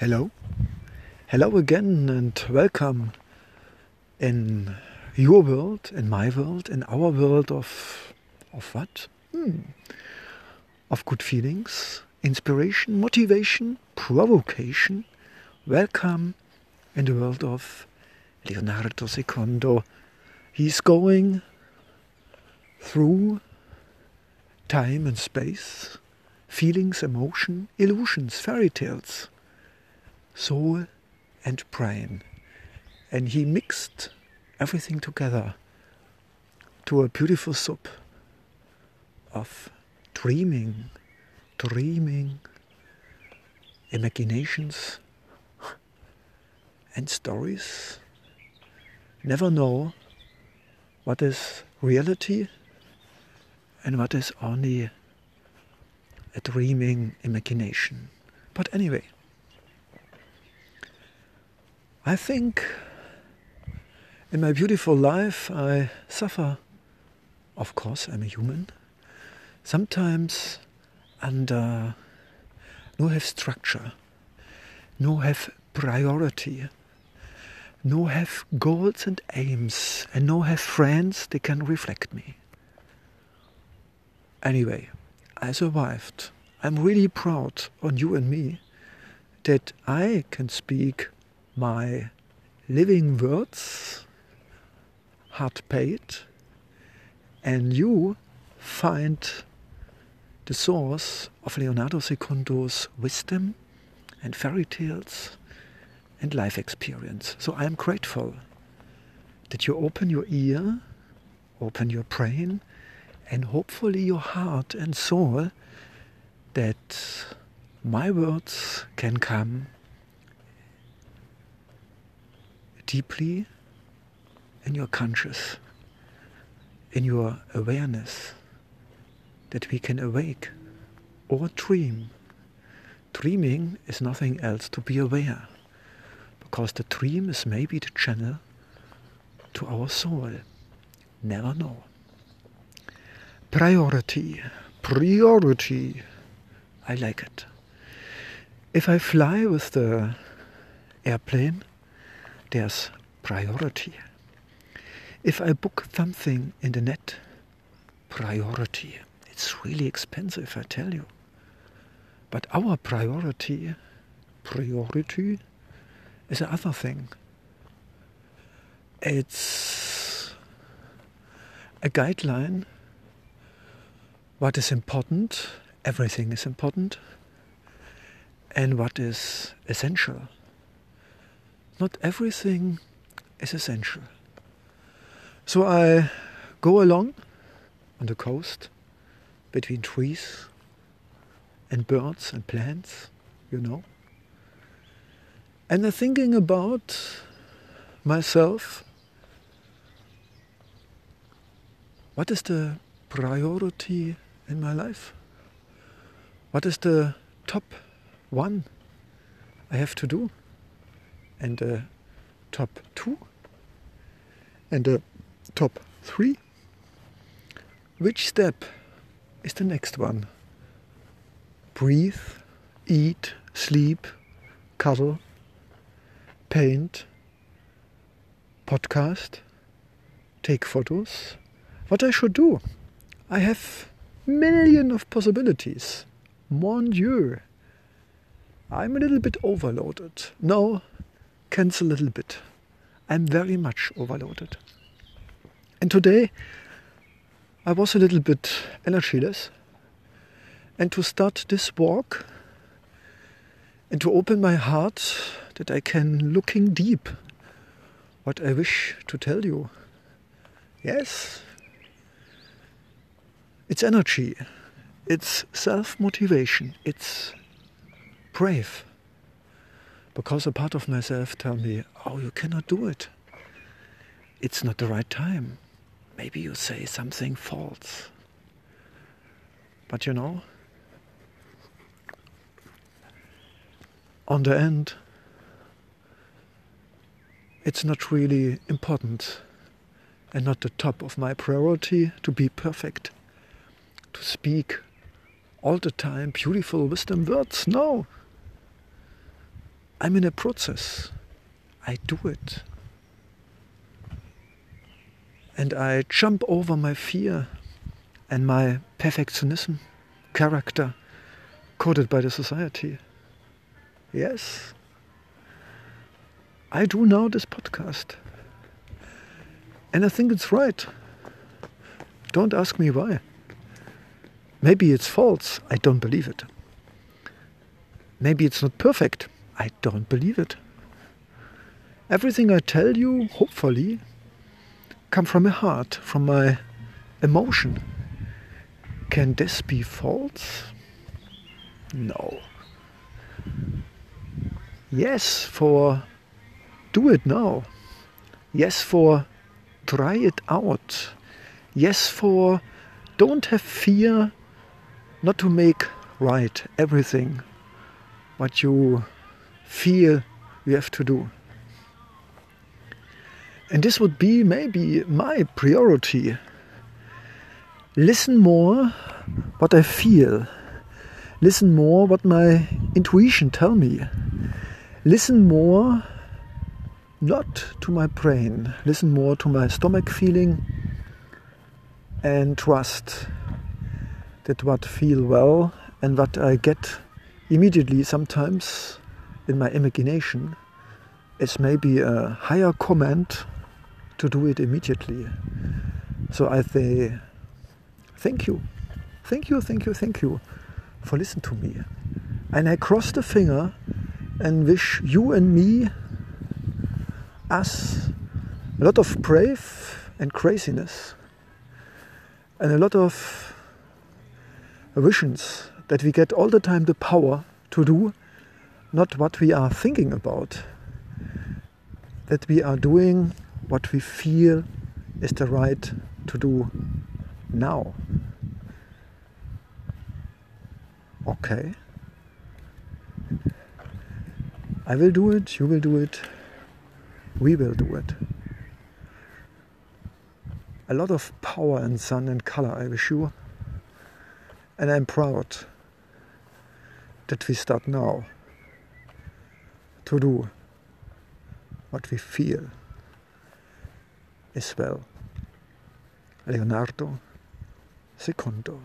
Hello. Hello again and welcome in your world, in my world, in our world of of what? Hmm. Of good feelings, inspiration, motivation, provocation. Welcome in the world of Leonardo Secondo. He's going through time and space, feelings, emotion, illusions, fairy tales soul and brain. And he mixed everything together to a beautiful soup of dreaming, dreaming, imaginations, and stories. Never know what is reality and what is only a dreaming imagination. But anyway, I think in my beautiful life I suffer. Of course, I'm a human. Sometimes under no have structure, no have priority, no have goals and aims, and no have friends they can reflect me. Anyway, I survived. I'm really proud on you and me that I can speak my living words, hard paid, and you find the source of Leonardo Secondo's wisdom and fairy tales and life experience. So I am grateful that you open your ear, open your brain, and hopefully your heart and soul that my words can come deeply in your conscious, in your awareness, that we can awake or dream. Dreaming is nothing else to be aware, because the dream is maybe the channel to our soul. Never know. Priority, priority. I like it. If I fly with the airplane, there's priority. If I book something in the net, priority. It's really expensive, I tell you. But our priority, priority, is another thing. It's a guideline. What is important, everything is important, and what is essential not everything is essential. So I go along on the coast between trees and birds and plants, you know. And I'm thinking about myself. What is the priority in my life? What is the top one I have to do? And the top two and the top three. Which step is the next one? Breathe, eat, sleep, cuddle, paint, podcast, take photos. What I should do? I have million of possibilities. Mon Dieu. I'm a little bit overloaded. No, cancel a little bit. I'm very much overloaded. And today I was a little bit energyless. And to start this walk and to open my heart that I can looking deep what I wish to tell you. Yes. It's energy. It's self-motivation. It's brave because a part of myself tell me, oh, you cannot do it. It's not the right time. Maybe you say something false. But you know, on the end, it's not really important and not the top of my priority to be perfect, to speak all the time beautiful wisdom words. No. I'm in a process. I do it. And I jump over my fear and my perfectionism, character, coded by the society. Yes, I do now this podcast. And I think it's right. Don't ask me why. Maybe it's false. I don't believe it. Maybe it's not perfect. I don't believe it. Everything I tell you, hopefully, come from my heart, from my emotion. Can this be false? No. Yes, for do it now. Yes, for try it out. Yes, for don't have fear not to make right everything what you feel we have to do. And this would be maybe my priority. Listen more what I feel. Listen more what my intuition tell me. Listen more not to my brain. Listen more to my stomach feeling and trust that what feel well and what I get immediately sometimes in my imagination is maybe a higher command to do it immediately. So I say, thank you, thank you, thank you, thank you for listening to me. And I cross the finger and wish you and me, us, a lot of brave and craziness and a lot of visions that we get all the time the power to do not what we are thinking about, that we are doing what we feel is the right to do now. Okay. I will do it, you will do it, we will do it. A lot of power and sun and color, I wish you. And I'm proud that we start now to do what we feel as well. Leonardo Secondo.